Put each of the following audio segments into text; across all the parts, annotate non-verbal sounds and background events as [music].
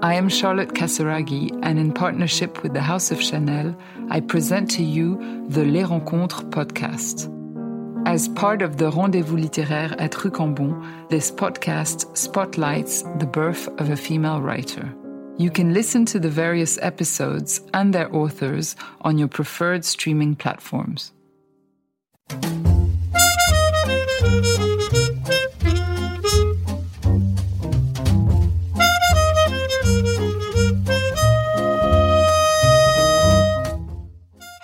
I am Charlotte Casiraghi, and in partnership with the House of Chanel, I present to you the Les Rencontres podcast. As part of the Rendezvous littéraire at Rue Cambon, this podcast spotlights the birth of a female writer. You can listen to the various episodes and their authors on your preferred streaming platforms.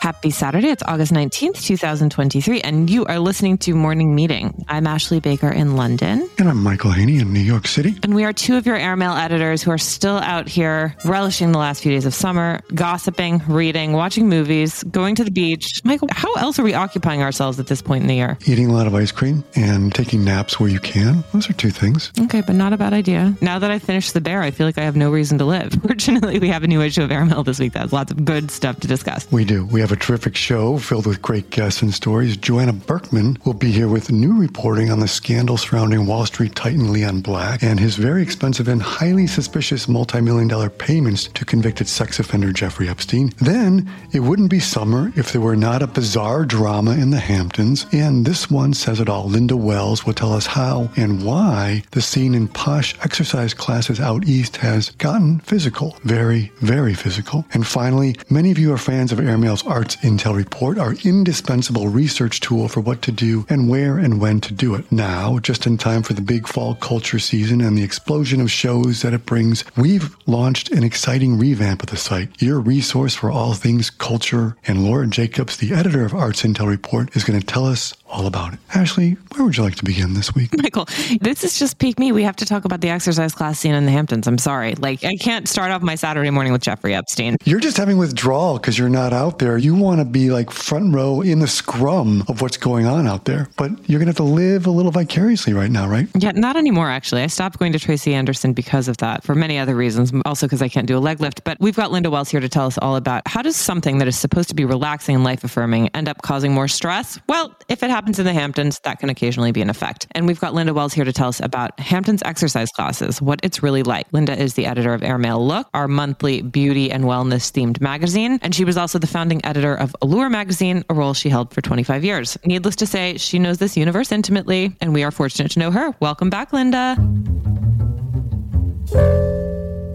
Happy Saturday. It's August 19th, 2023, and you are listening to Morning Meeting. I'm Ashley Baker in London. And I'm Michael Hainey in New York City. And we are two of your airmail editors who are still out here relishing the last few days of summer, gossiping, reading, watching movies, going to the beach. Michael, how else are we occupying ourselves at this point in the year? Eating a lot of ice cream and taking naps where you can. Those are two things. Okay, but not a bad idea. Now that I finished The Bear, I feel like I have no reason to live. [laughs] Fortunately, we have a new issue of Airmail this week that has lots of good stuff to discuss. We do. We have a terrific show filled with great guests and stories. Johanna Berkman will be here with new reporting on the scandal surrounding Wall Street titan Leon Black and his very expensive and highly suspicious multi-million dollar payments to convicted sex offender Jeffrey Epstein. Then it wouldn't be summer if there were not a bizarre drama in the Hamptons. And this one says it all. Linda Wells will tell us how and why the scene in posh exercise classes out east has gotten physical. Very, very physical. And finally, many of you are fans of Airmail's Arts Intel Report, our indispensable research tool for what to do and where and when to do it. Now, just in time for the big fall culture season and the explosion of shows that it brings, we've launched an exciting revamp of the site, your resource for all things culture. And Laura Jacobs, the editor of Arts Intel Report, is going to tell us all about it. Ashley, where would you like to begin this week? [laughs] Michael, this is just peak me. We have to talk about the exercise class scene in the Hamptons. I'm sorry. Like, I can't start off my Saturday morning with Jeffrey Epstein. You're just having withdrawal because you're not out there. You want to be like front row in the scrum of what's going on out there, but you're going to have to live a little vicariously right now, right? Yeah, not anymore, actually. I stopped going to Tracy Anderson because of that, for many other reasons, also because I can't do a leg lift. But we've got Linda Wells here to tell us all about how does something that is supposed to be relaxing and life affirming end up causing more stress? Well, if it happens in the Hamptons, that can occasionally be an effect. And we've got Linda Wells here to tell us about Hamptons exercise classes, what it's really like. Linda is the editor of Airmail Look, our monthly beauty and wellness themed magazine. And she was also the founding editor of Allure magazine, a role she held for 25 years. Needless to say, she knows this universe intimately, and we are fortunate to know her. Welcome back, Linda.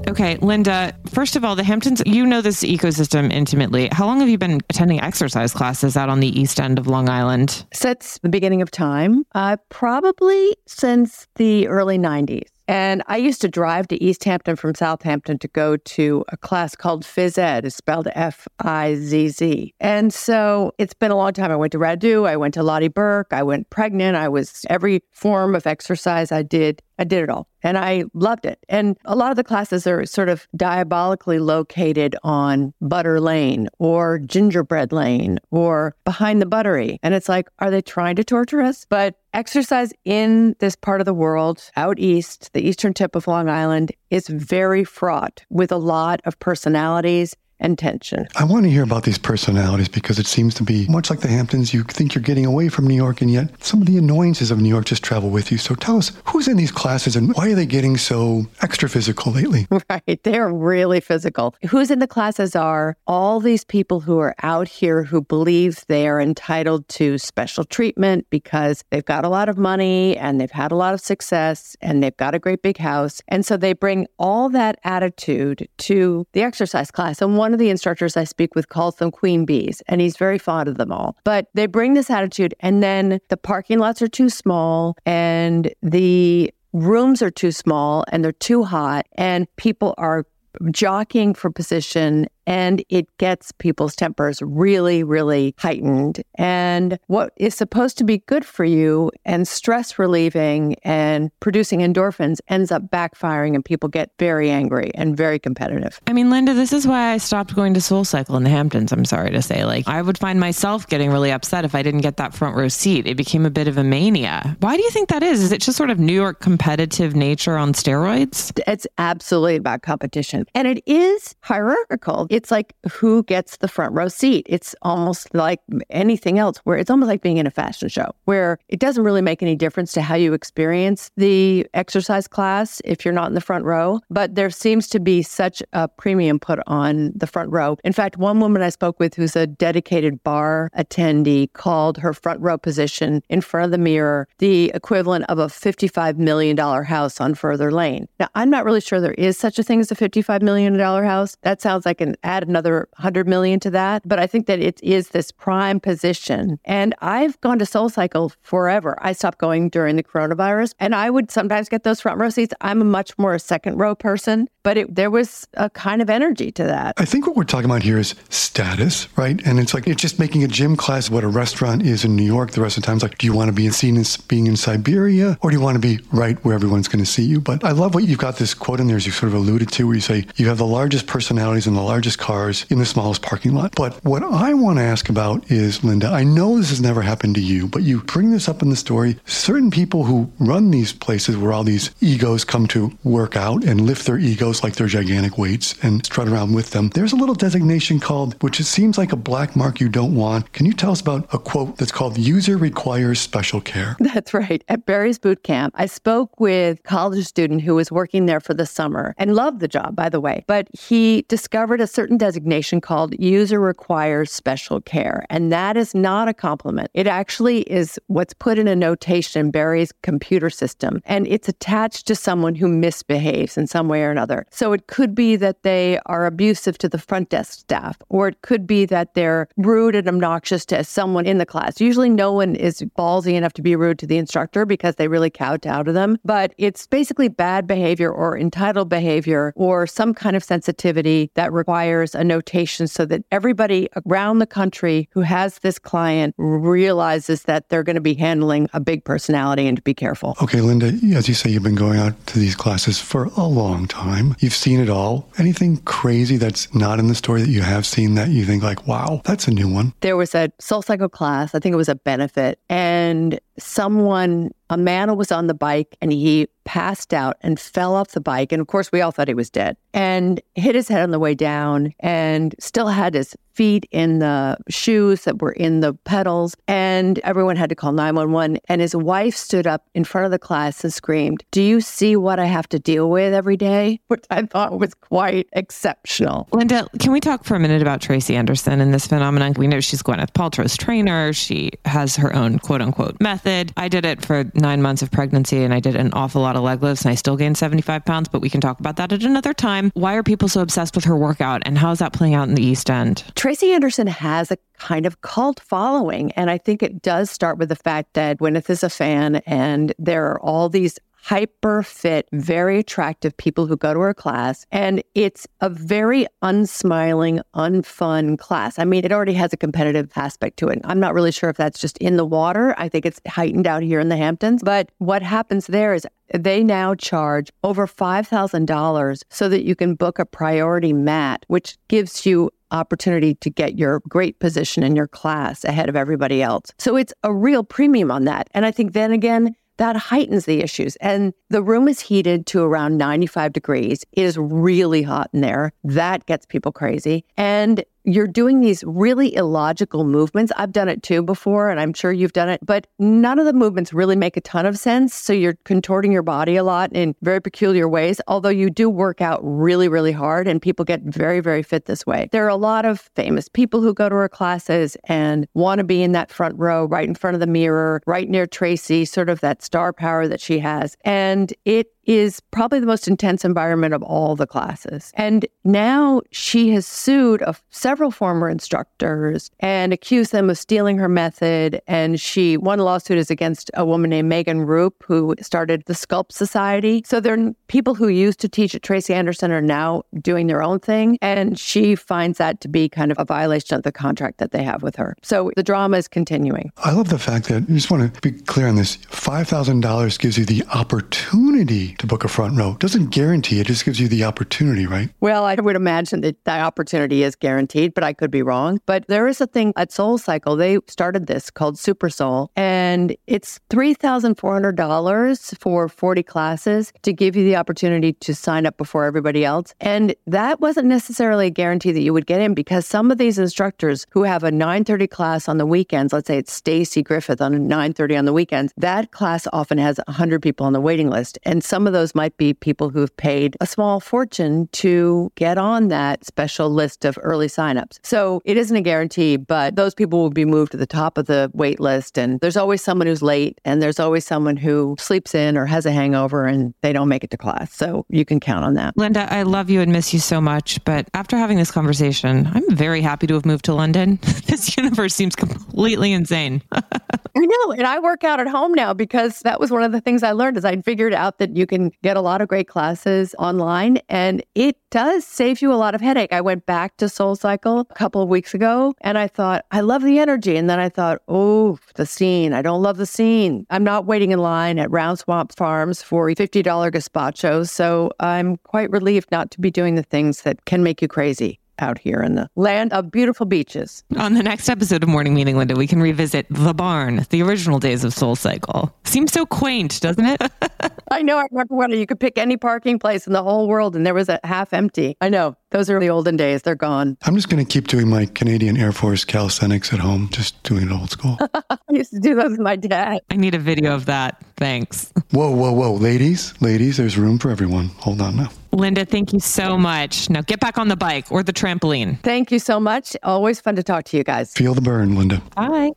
Okay, Linda, first of all, the Hamptons, you know this ecosystem intimately. How long have you been attending exercise classes out on the east end of Long Island? Since the beginning of time, uh, probably since the early 90s. And I used to drive to East Hampton from Southampton to go to a class called Phys Ed. Spelled F I Z Z. And so it's been a long time. I went to Radu, I went to Lotte Berk, I went pregnant. I was every form of exercise I did. I did it all and I loved it. And a lot of the classes are sort of diabolically located on Butter Lane or Gingerbread Lane or behind the Buttery. And it's like, are they trying to torture us? But exercise in this part of the world, out east, the eastern tip of Long Island, is very fraught with a lot of personalities and tension. I want to hear about these personalities because it seems to be much like the Hamptons. You think you're getting away from New York, and yet some of the annoyances of New York just travel with you. So tell us who's in these classes and why are they getting so extra physical lately? [laughs] Right. They're really physical. Who's in the classes are all these people who are out here who believe they are entitled to special treatment because they've got a lot of money and they've had a lot of success and they've got a great big house. And so they bring all that attitude to the exercise class. And one one of the instructors I speak with calls them queen bees, and he's very fond of them all. But they bring this attitude, and then the parking lots are too small, and the rooms are too small, and they're too hot, and people are jockeying for position and it gets people's tempers really, really heightened. And what is supposed to be good for you and stress relieving and producing endorphins ends up backfiring, and people get very angry and very competitive. I mean, Linda, this is why I stopped going to Soul Cycle in the Hamptons. I'm sorry to say. Like, I would find myself getting really upset if I didn't get that front row seat. It became a bit of a mania. Why do you think that is? Is it just sort of New York competitive nature on steroids? It's absolutely about competition. And it is hierarchical it's like who gets the front row seat? It's almost like anything else, where it's almost like being in a fashion show, where it doesn't really make any difference to how you experience the exercise class if you're not in the front row. But there seems to be such a premium put on the front row. In fact, one woman I spoke with who's a dedicated barre attendee called her front row position in front of the mirror the equivalent of a $55 million house on Further Lane. Now, I'm not really sure there is such a thing as a $55 million house. That sounds like an add another 100 million to that. But I think that it is this prime position. And I've gone to Soul Cycle forever. I stopped going during the coronavirus and I would sometimes get those front row seats. I'm a much more a second row person, but it, there was a kind of energy to that. I think what we're talking about here is status, right? And it's like, it's just making a gym class what a restaurant is in New York. The rest of the time, it's like, do you want to be seen as being in Siberia or do you want to be right where everyone's going to see you? But I love what you've got this quote in there, as you sort of alluded to, where you say you have the largest personalities and the largest cars in the smallest parking lot. But what I want to ask about is, Linda, I know this has never happened to you, but you bring this up in the story. Certain people who run these places where all these egos come to work out and lift their egos like they're gigantic weights and strut around with them. There's a little designation called, which it seems like a black mark you don't want. Can you tell us about a quote that's called user requires special care? [laughs] That's right. At Barry's Boot Camp, I spoke with a college student who was working there for the summer and loved the job, by the way. But he discovered a certain designation called user requires special care. And that is not a compliment. It actually is what's put in a notation in Barry's computer system. And it's attached to someone who misbehaves in some way or another. So it could be that they are abusive to the front desk staff, or it could be that they're rude and obnoxious to someone in the class. Usually no one is ballsy enough to be rude to the instructor because they really kowtow to them. But it's basically bad behavior or entitled behavior or some kind of sensitivity that requires a notation so that everybody around the country who has this client realizes that they're going to be handling a big personality and to be careful. Okay, Linda, as you say, you've been going out to these classes for a long time. You've seen it all. Anything crazy that's not in the story that you have seen that you think like, wow, that's a new one? There was a soul cycle class. I think it was a benefit. And someone, a man was on the bike and he passed out and fell off the bike. And of course, we all thought he was dead and hit his head on the way down and still had his feet in the shoes that were in the pedals. And everyone had to call 911. And his wife stood up in front of the class and screamed, Do you see what I have to deal with every day? [laughs] Which I thought was quite exceptional. Linda, can we talk for a minute about Tracy Anderson and this phenomenon? We know she's Gwyneth Paltrow's trainer. She has her own quote unquote method. I did it for nine months of pregnancy and I did an awful lot of leg lifts and I still gained 75 pounds, but we can talk about that at another time. Why are people so obsessed with her workout and how is that playing out in the East End? Tracy Anderson has a kind of cult following. And I think it does start with the fact that Gwyneth is a fan and there are all these hyper fit, very attractive people who go to her class. And it's a very unsmiling, unfun class. I mean, it already has a competitive aspect to it. I'm not really sure if that's just in the water. I think it's heightened out here in the Hamptons. But what happens there is they now charge over $5,000 so that you can book a priority mat, which gives you opportunity to get your great position in your class ahead of everybody else. So it's a real premium on that. And I think then again, that heightens the issues. And the room is heated to around 95 degrees. It is really hot in there. That gets people crazy. And you're doing these really illogical movements. I've done it too before, and I'm sure you've done it, but none of the movements really make a ton of sense. So you're contorting your body a lot in very peculiar ways, although you do work out really, really hard, and people get very, very fit this way. There are a lot of famous people who go to her classes and want to be in that front row, right in front of the mirror, right near Tracy, sort of that star power that she has. And it is probably the most intense environment of all the classes. And now she has sued several former instructors and accused them of stealing her method. And she, one lawsuit is against a woman named Megan Roup, who started the Sculpt Society. So there are people who used to teach at Tracy Anderson are now doing their own thing. And she finds that to be kind of a violation of the contract that they have with her. So the drama is continuing. I love the fact that I just want to be clear on this $5,000 gives you the opportunity to book a front row. Doesn't guarantee it, just gives you the opportunity, right? Well, I would imagine that the opportunity is guaranteed, but I could be wrong. But there is a thing at Soul Cycle. They started this called Super Soul, and it's $3,400 for 40 classes to give you the opportunity to sign up before everybody else. And that wasn't necessarily a guarantee that you would get in because some of these instructors who have a 9:30 class on the weekends, let's say it's Stacey Griffith on 9:30 on the weekends, that class often has 100 people on the waiting list. And some of those might be people who've paid a small fortune to get on that special list of early signups. So it isn't a guarantee, but those people will be moved to the top of the wait list. And there's always someone who's late, and there's always someone who sleeps in or has a hangover and they don't make it to class. So you can count on that. Linda, I love you and miss you so much. But after having this conversation, I'm very happy to have moved to London. [laughs] this universe seems completely insane. [laughs] I know. And I work out at home now because that was one of the things I learned is I figured out that you can get a lot of great classes online and it does save you a lot of headache. I went back to Soul Cycle a couple of weeks ago and I thought, I love the energy. And then I thought, oh, the scene. I don't love the scene. I'm not waiting in line at Round Swamp Farms for $50 gazpacho. So I'm quite relieved not to be doing the things that can make you crazy out here in the land of beautiful beaches. On the next episode of Morning Meeting, Linda, we can revisit the barn, the original days of Soul Cycle. Seems so quaint, doesn't it? [laughs] I know. I remember when you could pick any parking place in the whole world and there was a half empty. I know. Those are the olden days. They're gone. I'm just going to keep doing my Canadian Air Force calisthenics at home, just doing it old school. [laughs] I used to do those with my dad. I need a video of that. Thanks. Whoa, whoa, whoa. Ladies, ladies, there's room for everyone. Hold on now. Linda, thank you so much. Now get back on the bike or the trampoline. Thank you so much. Always fun to talk to you guys. Feel the burn, Linda. Bye.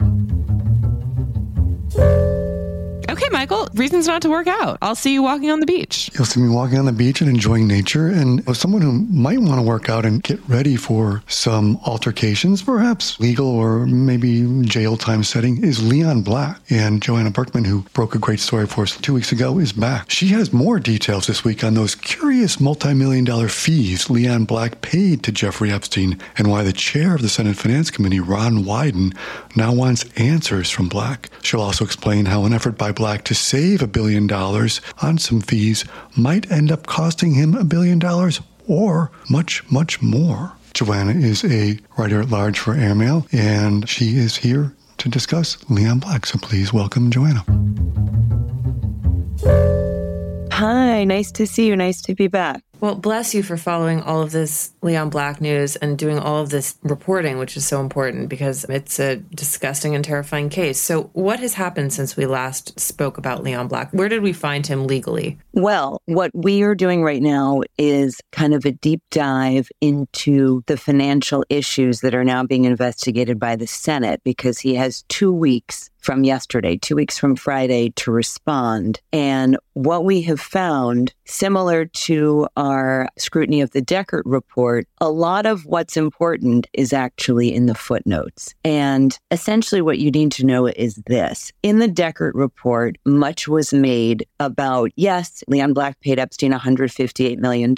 Okay, Michael, reasons not to work out. I'll see you walking on the beach. You'll see me walking on the beach and enjoying nature. And someone who might want to work out and get ready for some altercations, perhaps legal or maybe jail time setting, is Leon Black. And Johanna Berkman, who broke a great story for us two weeks ago, is back. She has more details this week on those curious multi million dollar fees Leon Black paid to Jeffrey Epstein and why the chair of the Senate Finance Committee, Ron Wyden, now wants answers from Black. She'll also explain how an effort by to save a billion dollars on some fees might end up costing him a billion dollars or much, much more. Johanna is a writer at large for Airmail, and she is here to discuss Leon Black. So please welcome Johanna. Hi, nice to see you. Nice to be back. Well, bless you for following all of this Leon Black news and doing all of this reporting, which is so important because it's a disgusting and terrifying case. So, what has happened since we last spoke about Leon Black? Where did we find him legally? Well, what we are doing right now is kind of a deep dive into the financial issues that are now being investigated by the Senate because he has two weeks from yesterday, two weeks from Friday, to respond. And what we have found, similar to our scrutiny of the Dechert report, a lot of what's important is actually in the footnotes. And essentially, what you need to know is this in the Dechert report, much was made about, yes, Leon Black paid Epstein $158 million.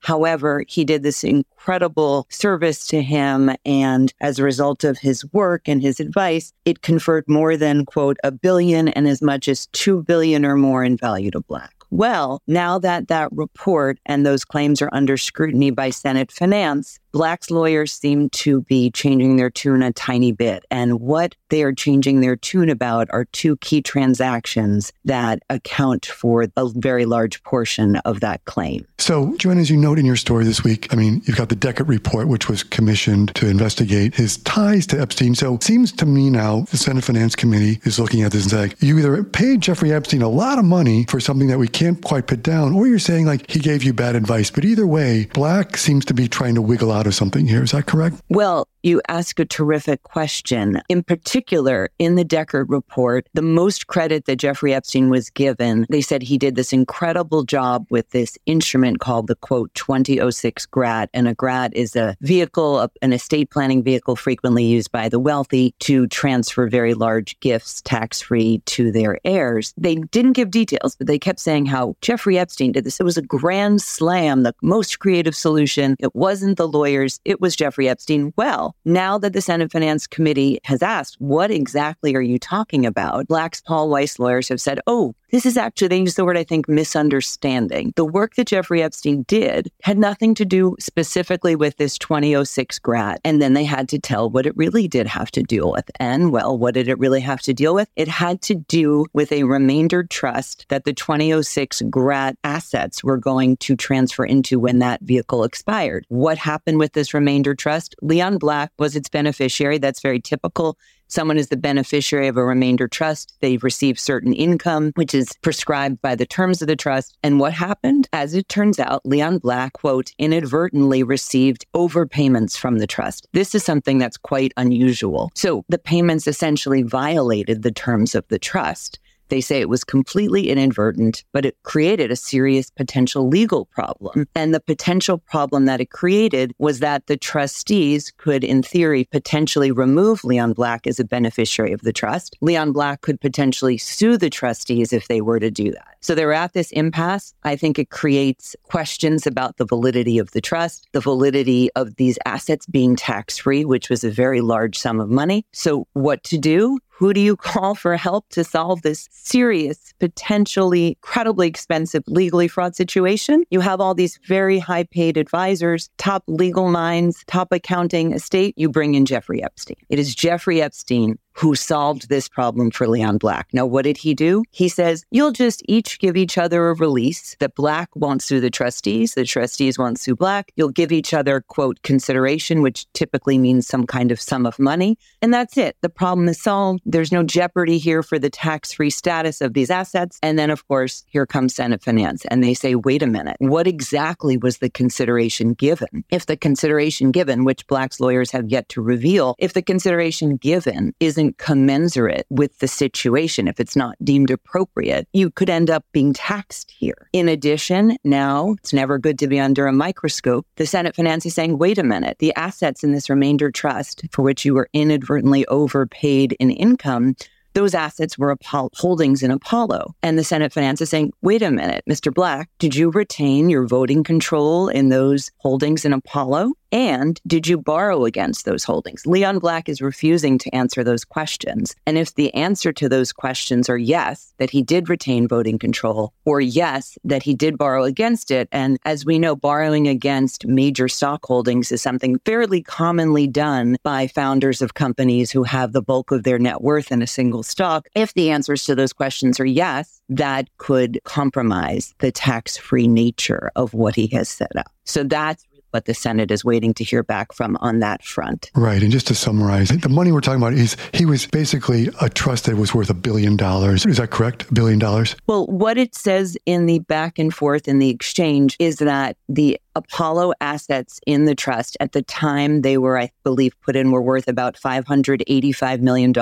However, he did this incredible service to him. And as a result of his work and his advice, it conferred more than, quote, a billion and as much as two billion or more in value to Black. Well, now that that report and those claims are under scrutiny by Senate Finance, Black's lawyers seem to be changing their tune a tiny bit. And what they are changing their tune about are two key transactions that account for a very large portion of that claim. So, Johanna, as you note in your story this week, I mean, you've got the Dechert report, which was commissioned to investigate his ties to Epstein. So, it seems to me now the Senate Finance Committee is looking at this and saying, you either paid Jeffrey Epstein a lot of money for something that we can't quite put down, or you're saying like he gave you bad advice. But either way, Black seems to be trying to wiggle out of something here. Is that correct? Well, you ask a terrific question. In particular, in the Dechert report, the most credit that Jeffrey Epstein was given, they said he did this incredible job with this instrument called the quote 2006 GRAT. And a GRAT is a vehicle, an estate planning vehicle frequently used by the wealthy to transfer very large gifts tax free to their heirs. They didn't give details, but they kept saying how Jeffrey Epstein did this. It was a grand slam, the most creative solution. It wasn't the lawyers, it was Jeffrey Epstein. Well, now that the Senate Finance Committee has asked, what exactly are you talking about? Black's Paul Weiss lawyers have said, oh, This is actually, they use the word, I think, misunderstanding. The work that Jeffrey Epstein did had nothing to do specifically with this 2006 GRAT. And then they had to tell what it really did have to deal with. And well, what did it really have to deal with? It had to do with a remainder trust that the 2006 GRAT assets were going to transfer into when that vehicle expired. What happened with this remainder trust? Leon Black was its beneficiary. That's very typical Someone is the beneficiary of a remainder trust. They receive certain income, which is prescribed by the terms of the trust. And what happened? As it turns out, Leon Black, quote, inadvertently received overpayments from the trust. This is something that's quite unusual. So the payments essentially violated the terms of the trust. They say it was completely inadvertent, but it created a serious potential legal problem. And the potential problem that it created was that the trustees could, in theory, potentially remove Leon Black as a beneficiary of the trust. Leon Black could potentially sue the trustees if they were to do that. So they're at this impasse. I think it creates questions about the validity of the trust, the validity of these assets being tax free, which was a very large sum of money. So, what to do? Who do you [laughs] call for help to solve this serious, potentially incredibly expensive legally fraud situation? You have all these very high paid advisors, top legal minds, top accounting estate. You bring in Jeffrey Epstein. It is Jeffrey Epstein who solved this problem for Leon Black. Now, what did he do? He says, you'll just each give each other a release that Black won't sue the trustees, the trustees won't sue Black. You'll give each other, quote, consideration, which typically means some kind of sum of money. And that's it. The problem is solved. There's no jeopardy here for the tax free status of these assets. And then, of course, here comes Senate Finance. And they say, wait a minute, what exactly was the consideration given? If the consideration given, which Black's lawyers have yet to reveal, if the consideration given isn't isn't commensurate with the situation, if it's not deemed appropriate, you could end up being taxed here. In addition, now it's never good to be under a microscope. The Senate Finance is saying, wait a minute, the assets in this remainder trust for which you were inadvertently overpaid in income those assets were Apollo, holdings in Apollo. And the Senate Finance is saying, wait a minute, Mr. Black, did you retain your voting control in those holdings in Apollo? And did you borrow against those holdings? Leon Black is refusing to answer those questions. And if the answer to those questions are yes, that he did retain voting control, or yes, that he did borrow against it, and as we know, borrowing against major stock holdings is something fairly commonly done by founders of companies who have the bulk of their net worth in a single stock. If the answers to those questions are yes, that could compromise the tax free nature of what he has set up. So that's what the Senate is waiting to hear back from on that front. Right. And just to summarize, the money we're talking about is he was basically a trust that was worth a billion dollars. Is that correct? A billion dollars? Well, what it says in the back and forth in the exchange is that the Apollo assets in the trust at the time they were, I believe, put in were worth about $585 million.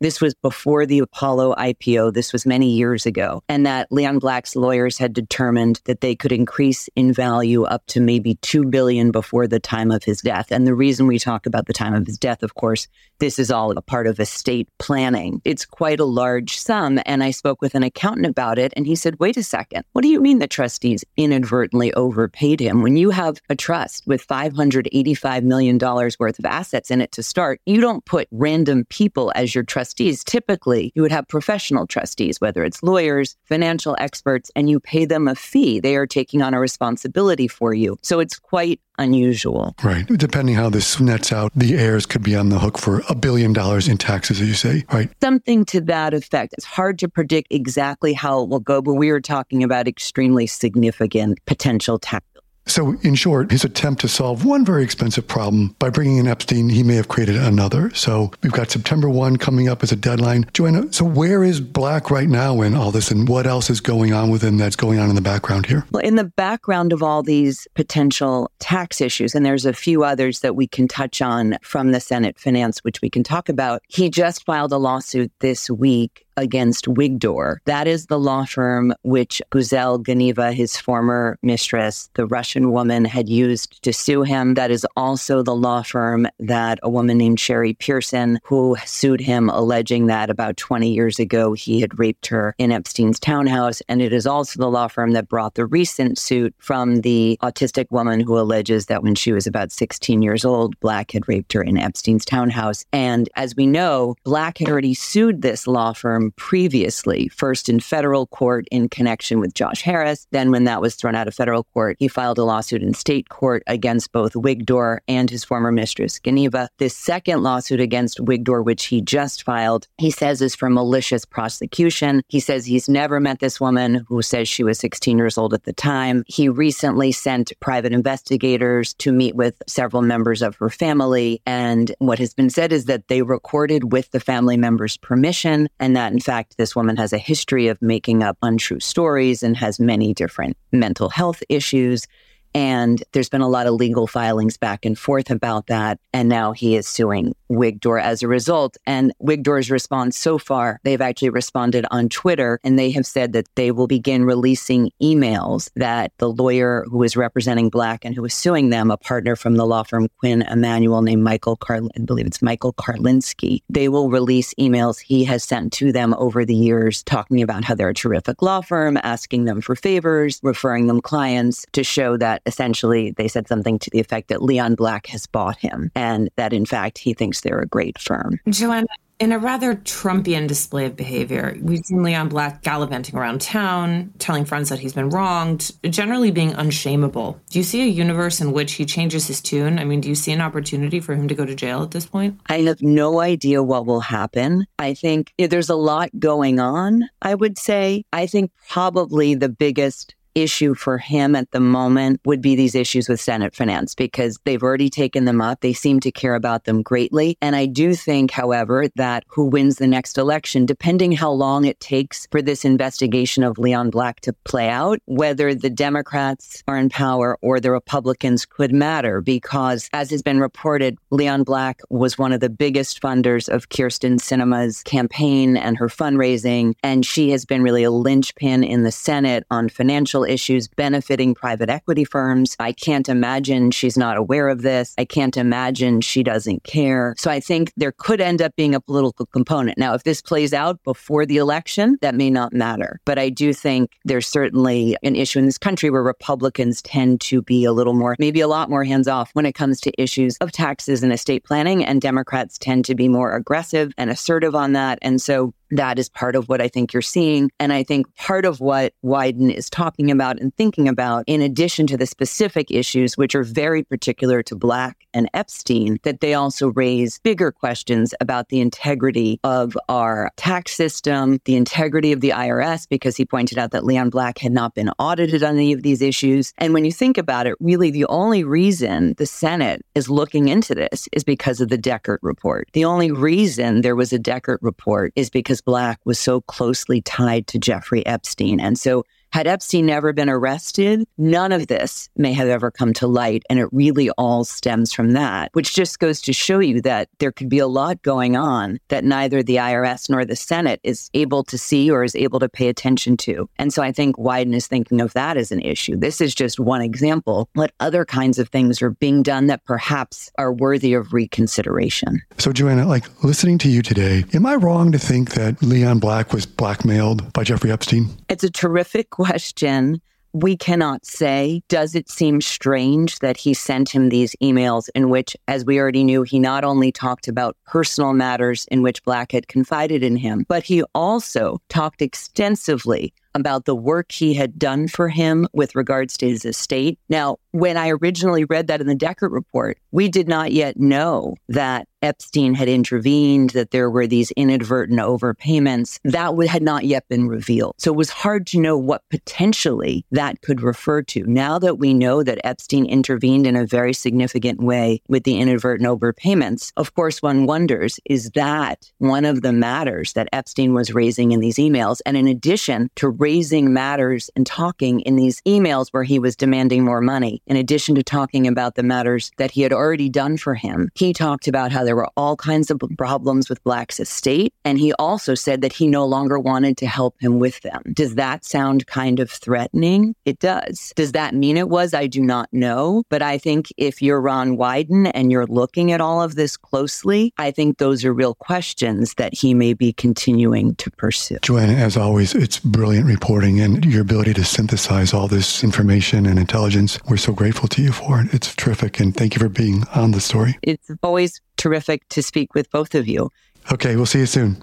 This was before the Apollo IPO. This was many years ago. And that Leon Black's lawyers had determined that they could increase in value up to maybe 2 billion before the time of his death. And the reason we talk about the time of his death, of course, this is all a part of estate planning. It's quite a large sum. And I spoke with an accountant about it and he said, wait a second. What do you mean the trustees inadvertently overpaid him? When when you have a trust with $585 million worth of assets in it to start, you don't put random people as your trustees. Typically, you would have professional trustees, whether it's lawyers, financial experts, and you pay them a fee. They are taking on a responsibility for you. So it's quite unusual. Right. Depending how this nets out, the heirs could be on the hook for a billion dollars in taxes, as you say, right? Something to that effect. It's hard to predict exactly how it will go, but we are talking about extremely significant potential tax so, in short, his attempt to solve one very expensive problem by bringing in Epstein, he may have created another. So, we've got September 1 coming up as a deadline. Johanna, so where is Black right now in all this, and what else is going on with him that's going on in the background here? Well, in the background of all these potential tax issues, and there's a few others that we can touch on from the Senate Finance, which we can talk about, he just filed a lawsuit this week against Wigdor. That is the law firm which Guzel Ganieva, his former mistress, the Russian woman, had used to sue him. That is also the law firm that a woman named Cheri Pierson, who sued him, alleging that about 20 years ago he had raped her in Epstein's townhouse. And it is also the law firm that brought the recent suit from the autistic woman who alleges that when she was about 16 years old, Black had raped her in Epstein's townhouse. And as we know, Black had already sued this law firm previously, first in federal court in connection with Josh Harris. Then, when that was thrown out of federal court, he filed a lawsuit in state court against both Wigdor and his former mistress, Ganieva. This second lawsuit against Wigdor, which he just filed, he says is for malicious prosecution. He says he's never met this woman who says she was 16 years old at the time. He recently sent private investigators to meet with several members of her family. And what has been said is that they recorded with the family members' permission, and that in fact, this woman has a history of making up untrue stories and has many different mental health issues. And there's been a lot of legal filings back and forth about that. And now he is suing Wigdor as a result. And Wigdor's response so far, they've actually responded on Twitter and they have said that they will begin releasing emails that the lawyer who is representing Black and who is suing them, a partner from the law firm Quinn Emanuel named Michael Carl, I believe it's Michael Carlinsky, they will release emails he has sent to them over the years talking about how they're a terrific law firm, asking them for favors, referring them clients to show that essentially they said something to the effect that Leon Black has bought him and that in fact he thinks they're a great firm. Johanna, in a rather Trumpian display of behavior, we've seen Leon Black gallivanting around town, telling friends that he's been wronged, generally being unshameable. Do you see a universe in which he changes his tune? I mean, do you see an opportunity for him to go to jail at this point? I have no idea what will happen. I think there's a lot going on, I would say. I think probably the biggest issue for him at the moment would be these issues with Senate finance because they've already taken them up. They seem to care about them greatly. And I do think, however, that who wins the next election, depending how long it takes for this investigation of Leon Black to play out, whether the Democrats are in power or the Republicans could matter because, as has been reported, Leon Black was one of the biggest funders of Kyrsten Sinema's campaign and her fundraising. And she has been really a linchpin in the Senate on financial issues benefiting private equity firms. I can't imagine she's not aware of this. I can't imagine she doesn't care. So I think there could end up being a political component. Now, if this plays out before the election, that may not matter. But I do think there's certainly an issue in this country where Republicans tend to be a little more, maybe a lot more hands off when it comes to issues of taxes and estate planning. And Democrats tend to be more aggressive and assertive on that. And so that is part of what I think you're seeing. And I think part of what Wyden is talking about and thinking about, in addition to the specific issues, which are very particular to Black and Epstein, that they also raise bigger questions about the integrity of our tax system, the integrity of the IRS, because he pointed out that Leon Black had not been audited on any of these issues. And when you think about it, really the only reason the Senate is looking into this is because of the Dechert report. The only reason there was a Dechert report is because Black was so closely tied to Jeffrey Epstein. And so had Epstein never been arrested, none of this may have ever come to light. And it really all stems from that, which just goes to show you that there could be a lot going on that neither the IRS nor the Senate is able to see or is able to pay attention to. And so I think Wyden is thinking of that as an issue. This is just one example. What other kinds of things are being done that perhaps are worthy of reconsideration? So, Johanna, like listening to you today, am I wrong to think that Leon Black was blackmailed by Jeffrey Epstein? It's a terrific question. We cannot say. Does it seem strange that he sent him these emails in which, as we already knew, he not only talked about personal matters in which Black had confided in him, but he also talked extensively about the work he had done for him with regards to his estate. Now, when I originally read that in the Dechert report, we did not yet know that Epstein had intervened, that there were these inadvertent overpayments. That had not yet been revealed. So it was hard to know what potentially that could refer to. Now that we know that Epstein intervened in a very significant way with the inadvertent overpayments, of course, one wonders is that one of the matters that Epstein was raising in these emails? And in addition to raising matters and talking in these emails where he was demanding more money, in addition to talking about the matters that he had already done for him, he talked about how there were all kinds of problems with Black's estate. And he also said that he no longer wanted to help him with them. Does that sound kind of threatening? It does. Does that mean it was? I do not know. But I think if you're Ron Wyden and you're looking at all of this closely, I think those are real questions that he may be continuing to pursue. Johanna, as always, it's brilliant reporting and your ability to synthesize all this information and intelligence. We're so grateful to you for it. It's terrific. And thank you for being on the story. It's always terrific to speak with both of you. Okay, we'll see you soon.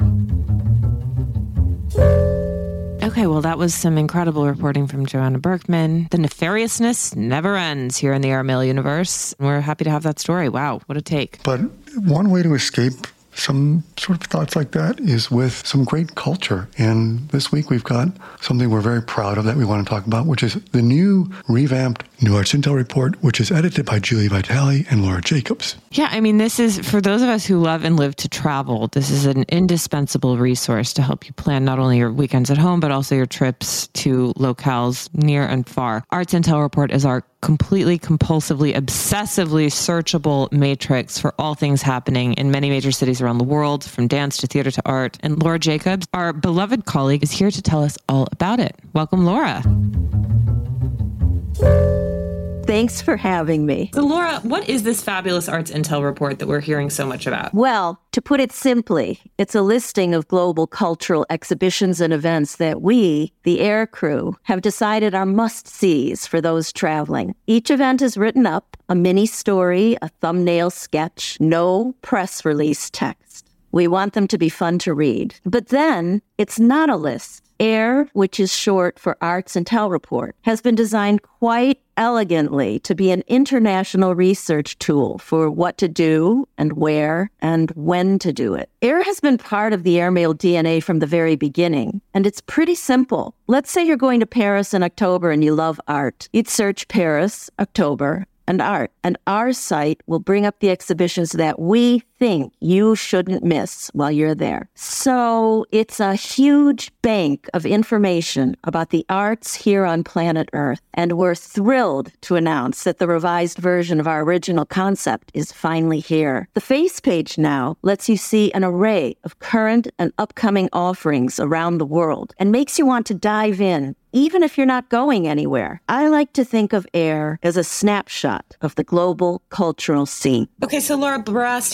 Okay, well, that was some incredible reporting from Johanna Berkman. The nefariousness never ends here in the Airmail universe. We're happy to have that story. Wow, what a take. But one way to escape some sort of thoughts like that is with some great culture. And this week we've got something we're very proud of that we want to talk about, which is the new revamped New Arts Intel report, which is edited by Julie Vitale and Laura Jacobs. Yeah, I mean, this is for those of us who love and live to travel, this is an indispensable resource to help you plan not only your weekends at home, but also your trips to locales near and far. Arts Intel report is our completely compulsively obsessively searchable matrix for all things happening in many major cities around the world from dance to theater to art. And laura jacobs our beloved colleague is here to tell us all about it. Welcome laura Thanks for having me. So, Laura, what is this fabulous Arts Intel report that we're hearing so much about? Well, to put it simply, it's a listing of global cultural exhibitions and events that we, the air crew, have decided are must sees for those traveling. Each event is written up a mini story, a thumbnail sketch, no press release text. We want them to be fun to read. But then it's not a list. AIR, which is short for Arts Intel Report, has been designed quite elegantly to be an international research tool for what to do and where and when to do it. AIR has been part of the airmail DNA from the very beginning, and it's pretty simple. Let's say you're going to Paris in October and you love art. You'd search Paris, October, and art. And our site will bring up the exhibitions that we think you shouldn't miss while you're there. So it's a huge bank of information about the arts here on planet Earth. And we're thrilled to announce that the revised version of our original concept is finally here. The face page now lets you see an array of current and upcoming offerings around the world and makes you want to dive in even if you're not going anywhere. I like to think of AIR as a snapshot of the global cultural scene. Okay, so Laura, brass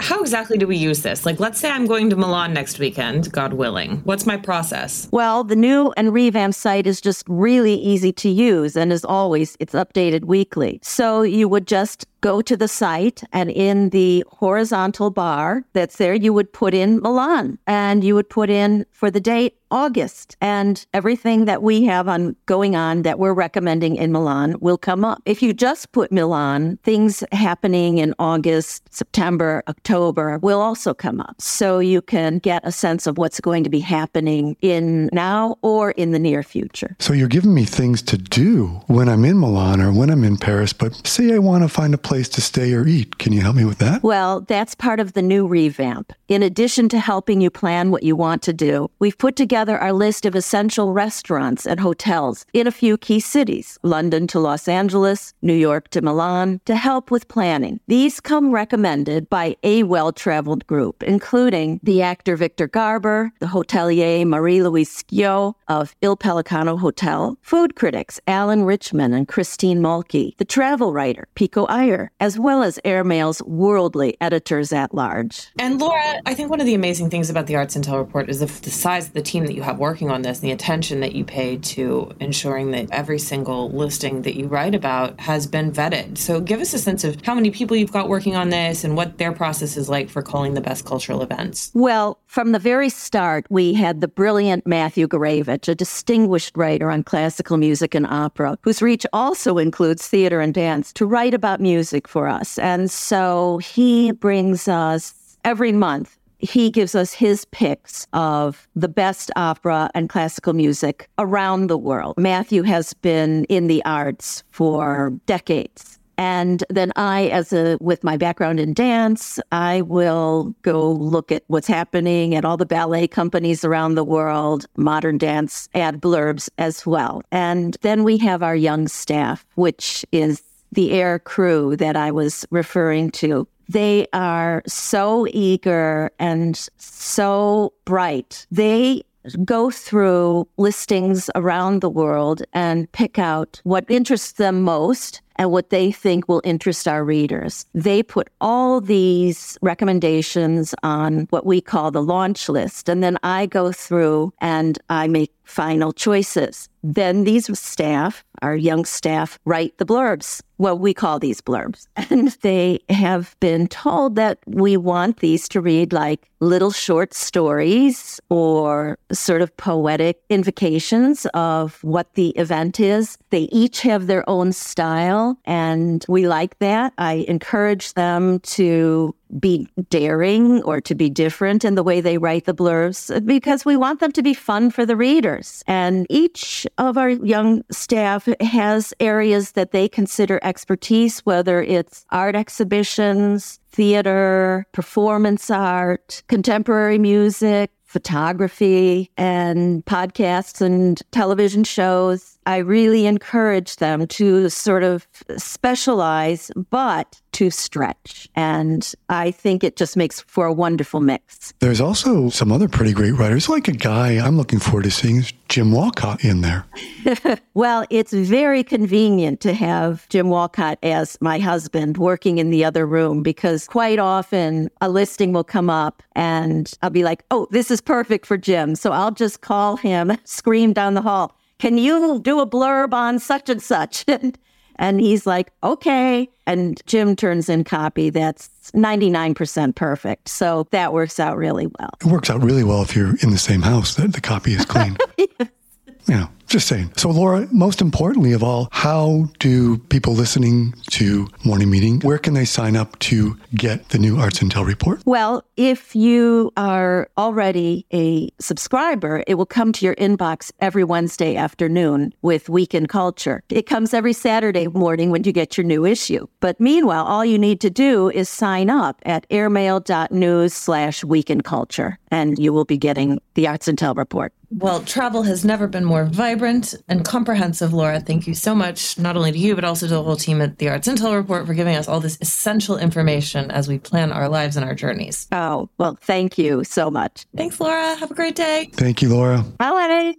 how exactly do we use this? Like, let's say I'm going to Milan next weekend, God willing. What's my process? Well, the new and revamped site is just really easy to use, and as always, it's updated weekly. So you would just go to the site and in the horizontal bar that's there, you would put in Milan and you would put in for the date August and everything that we have on going on that we're recommending in Milan will come up. If you just put Milan, things happening in August, September, October will also come up. So you can get a sense of what's going to be happening in now or in the near future. So you're giving me things to do when I'm in Milan or when I'm in Paris, but say I want to find a place to stay or eat. Can you help me with that? Well, that's part of the new revamp. In addition to helping you plan what you want to do, we've put together our list of essential restaurants and hotels in a few key cities London to Los Angeles, New York to Milan to help with planning. These come recommended by a well traveled group, including the actor Victor Garber, the hotelier Marie Louise Scio of Il Pellicano Hotel, food critics Alan Richman and Christine Muhlke, the travel writer Pico Iyer, as well as Airmail's worldly editors at large. And Laura, I think one of the amazing things about the Arts Intel report is the, the size of the team that you have working on this and the attention that you pay to ensuring that every single listing that you write about has been vetted. So give us a sense of how many people you've got working on this and what their process is like for calling the best cultural events. Well, from the very start, we had the brilliant Matthew Gurewitsch, a distinguished writer on classical music and opera, whose reach also includes theater and dance, to write about music for us. And so he brings us every month he gives us his picks of the best opera and classical music around the world. Matthew has been in the arts for decades. And then I, as a with my background in dance, I will go look at what's happening at all the ballet companies around the world, modern dance, add blurbs as well. And then we have our young staff, which is the air crew that I was referring to. They are so eager and so bright. They go through listings around the world and pick out what interests them most and what they think will interest our readers. They put all these recommendations on what we call the launch list, and then I go through and I make final choices. Then these staff, our young staff, write the blurbs, what we call these blurbs. [laughs] And they have been told that we want these to read like little short stories or sort of poetic invocations of what the event is. They each have their own style, and we like that. I encourage them to be daring or to be different in the way they write the blurbs because we want them to be fun for the readers. And each of our young staff has areas that they consider expertise, whether it's art exhibitions, theater, performance art, contemporary music, photography, and podcasts and television shows. I really encourage them to sort of specialize, but to stretch. And I think it just makes for a wonderful mix. There's also some other pretty great writers, like a guy I'm looking forward to seeing is Jim Wolcott in there. [laughs] well, it's very convenient to have Jim Wolcott as my husband working in the other room because quite often a listing will come up and I'll be like, oh, this is perfect for Jim. So I'll just call him, [laughs] scream down the hall can you do a blurb on such and such? [laughs] and he's like, okay. And Jim turns in copy that's 99% perfect. So that works out really well. It works out really well if you're in the same house that the copy is clean. [laughs] yes. Know, just saying. So, Laura, most importantly of all, how do people listening to Morning Meeting, where can they sign up to get the new Arts Intel report? Well, if you are already a subscriber, it will come to your inbox every Wednesday afternoon with Weekend Culture. It comes every Saturday morning when you get your new issue. But meanwhile, all you need to do is sign up at airmail.news slash Week in Culture, and you will be getting the Arts Intel report. Well, travel has never been more vibrant and comprehensive, Laura. Thank you so much, not only to you, but also to the whole team at the Arts Intel Report for giving us all this essential information as we plan our lives and our journeys. Oh, well, thank you so much. Thanks, Laura. Have a great day. Thank you, Laura. Bye,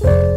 Lenny.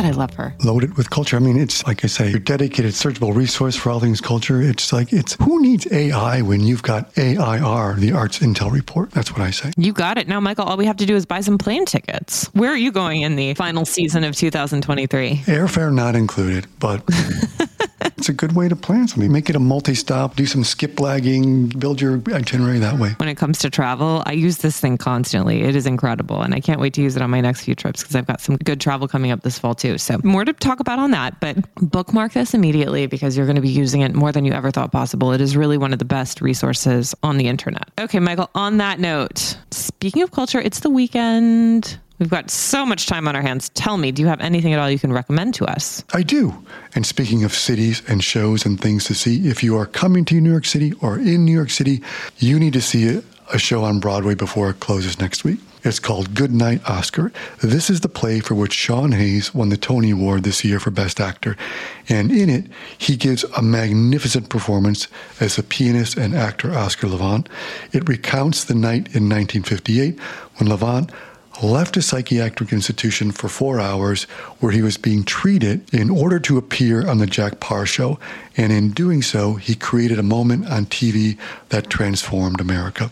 God, I love her. Loaded with culture. I mean, it's like I say, your dedicated searchable resource for all things culture. It's like, it's who needs AI when you've got AIR, the Arts Intel Report? That's what I say. You got it. Now, Michael, all we have to do is buy some plane tickets. Where are you going in the final season of 2023? Airfare not included, but. [laughs] a good way to plan something. Make it a multi-stop, do some skip lagging, build your itinerary that way. When it comes to travel, I use this thing constantly. It is incredible. And I can't wait to use it on my next few trips because I've got some good travel coming up this fall too. So more to talk about on that, but bookmark this immediately because you're going to be using it more than you ever thought possible. It is really one of the best resources on the internet. Okay, Michael, on that note, speaking of culture, it's the weekend. We've got so much time on our hands. Tell me, do you have anything at all you can recommend to us? I do. And speaking of cities and shows and things to see, if you are coming to New York City or in New York City, you need to see a show on Broadway before it closes next week. It's called Good Night Oscar. This is the play for which Sean Hayes won the Tony Award this year for Best Actor. And in it, he gives a magnificent performance as the pianist and actor Oscar Levant. It recounts the night in 1958 when Levant left a psychiatric institution for four hours where he was being treated in order to appear on the Jack Paar show. And in doing so, he created a moment on TV that transformed America.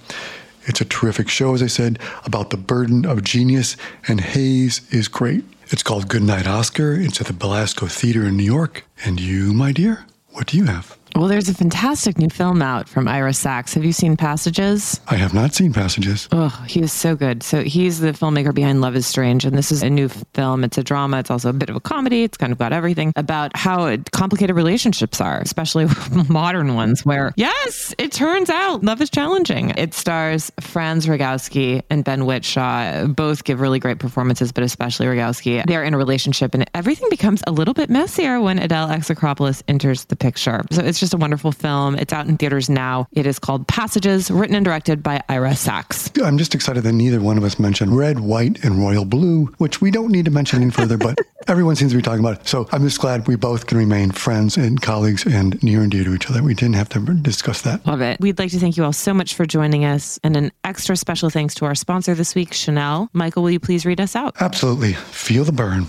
It's a terrific show, as I said, about the burden of genius, and Hayes is great. It's called Goodnight Oscar. It's at the Belasco Theater in New York. And you, my dear, what do you have? Well, there's a fantastic new film out from Ira Sachs. Have you seen Passages? I have not seen Passages. Oh, he is so good. So he's the filmmaker behind Love is Strange, and this is a new film. It's a drama. It's also a bit of a comedy. It's kind of got everything about how complicated relationships are, especially [laughs] modern ones, where, yes, it turns out love is challenging. It stars Franz Rogowski and Ben Whishaw. Both give really great performances, but especially Rogowski. They're in a relationship, and everything becomes a little bit messier when Adele Exarchopoulos enters the picture. So it's just just a wonderful film. It's out in theaters now. It is called Passages, written and directed by Ira Sachs. I'm just excited that neither one of us mentioned red, white, and royal blue, which we don't need to mention any further, but [laughs] everyone seems to be talking about it. So I'm just glad we both can remain friends and colleagues and near and dear to each other. We didn't have to discuss that. Love it. We'd like to thank you all so much for joining us. And an extra special thanks to our sponsor this week, Chanel. Michael, will you please read us out? Absolutely. Feel the burn.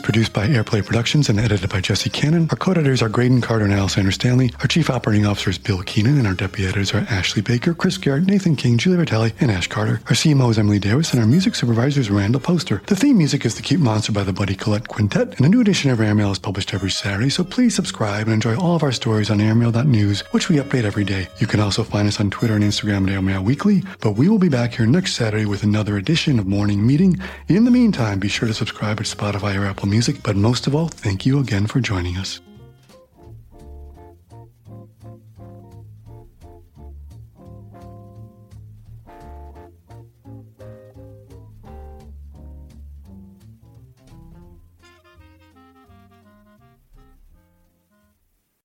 Produced by Airplay Productions and edited by Jesse Cannon. Our co-editors are Graydon Carter and Alessandra Stanley. Our chief operating officer is Bill Keenan, and our deputy editors are Ashley Baker, Chris Garrett, Nathan King, Julie Vitale, and Ash Carter. Our CMO is Emily Davis, and our music supervisor is Randall Poster. The theme music is The Cute Monster by the Buddy Collette Quintet, and a new edition of Airmail is published every Saturday, so please subscribe and enjoy all of our stories on airmail.news, which we update every day. You can also find us on Twitter and Instagram at Airmail Weekly, but we will be back here next Saturday with another edition of Morning Meeting. In the meantime, be sure to subscribe at Spotify or Music, but most of all, thank you again for joining us.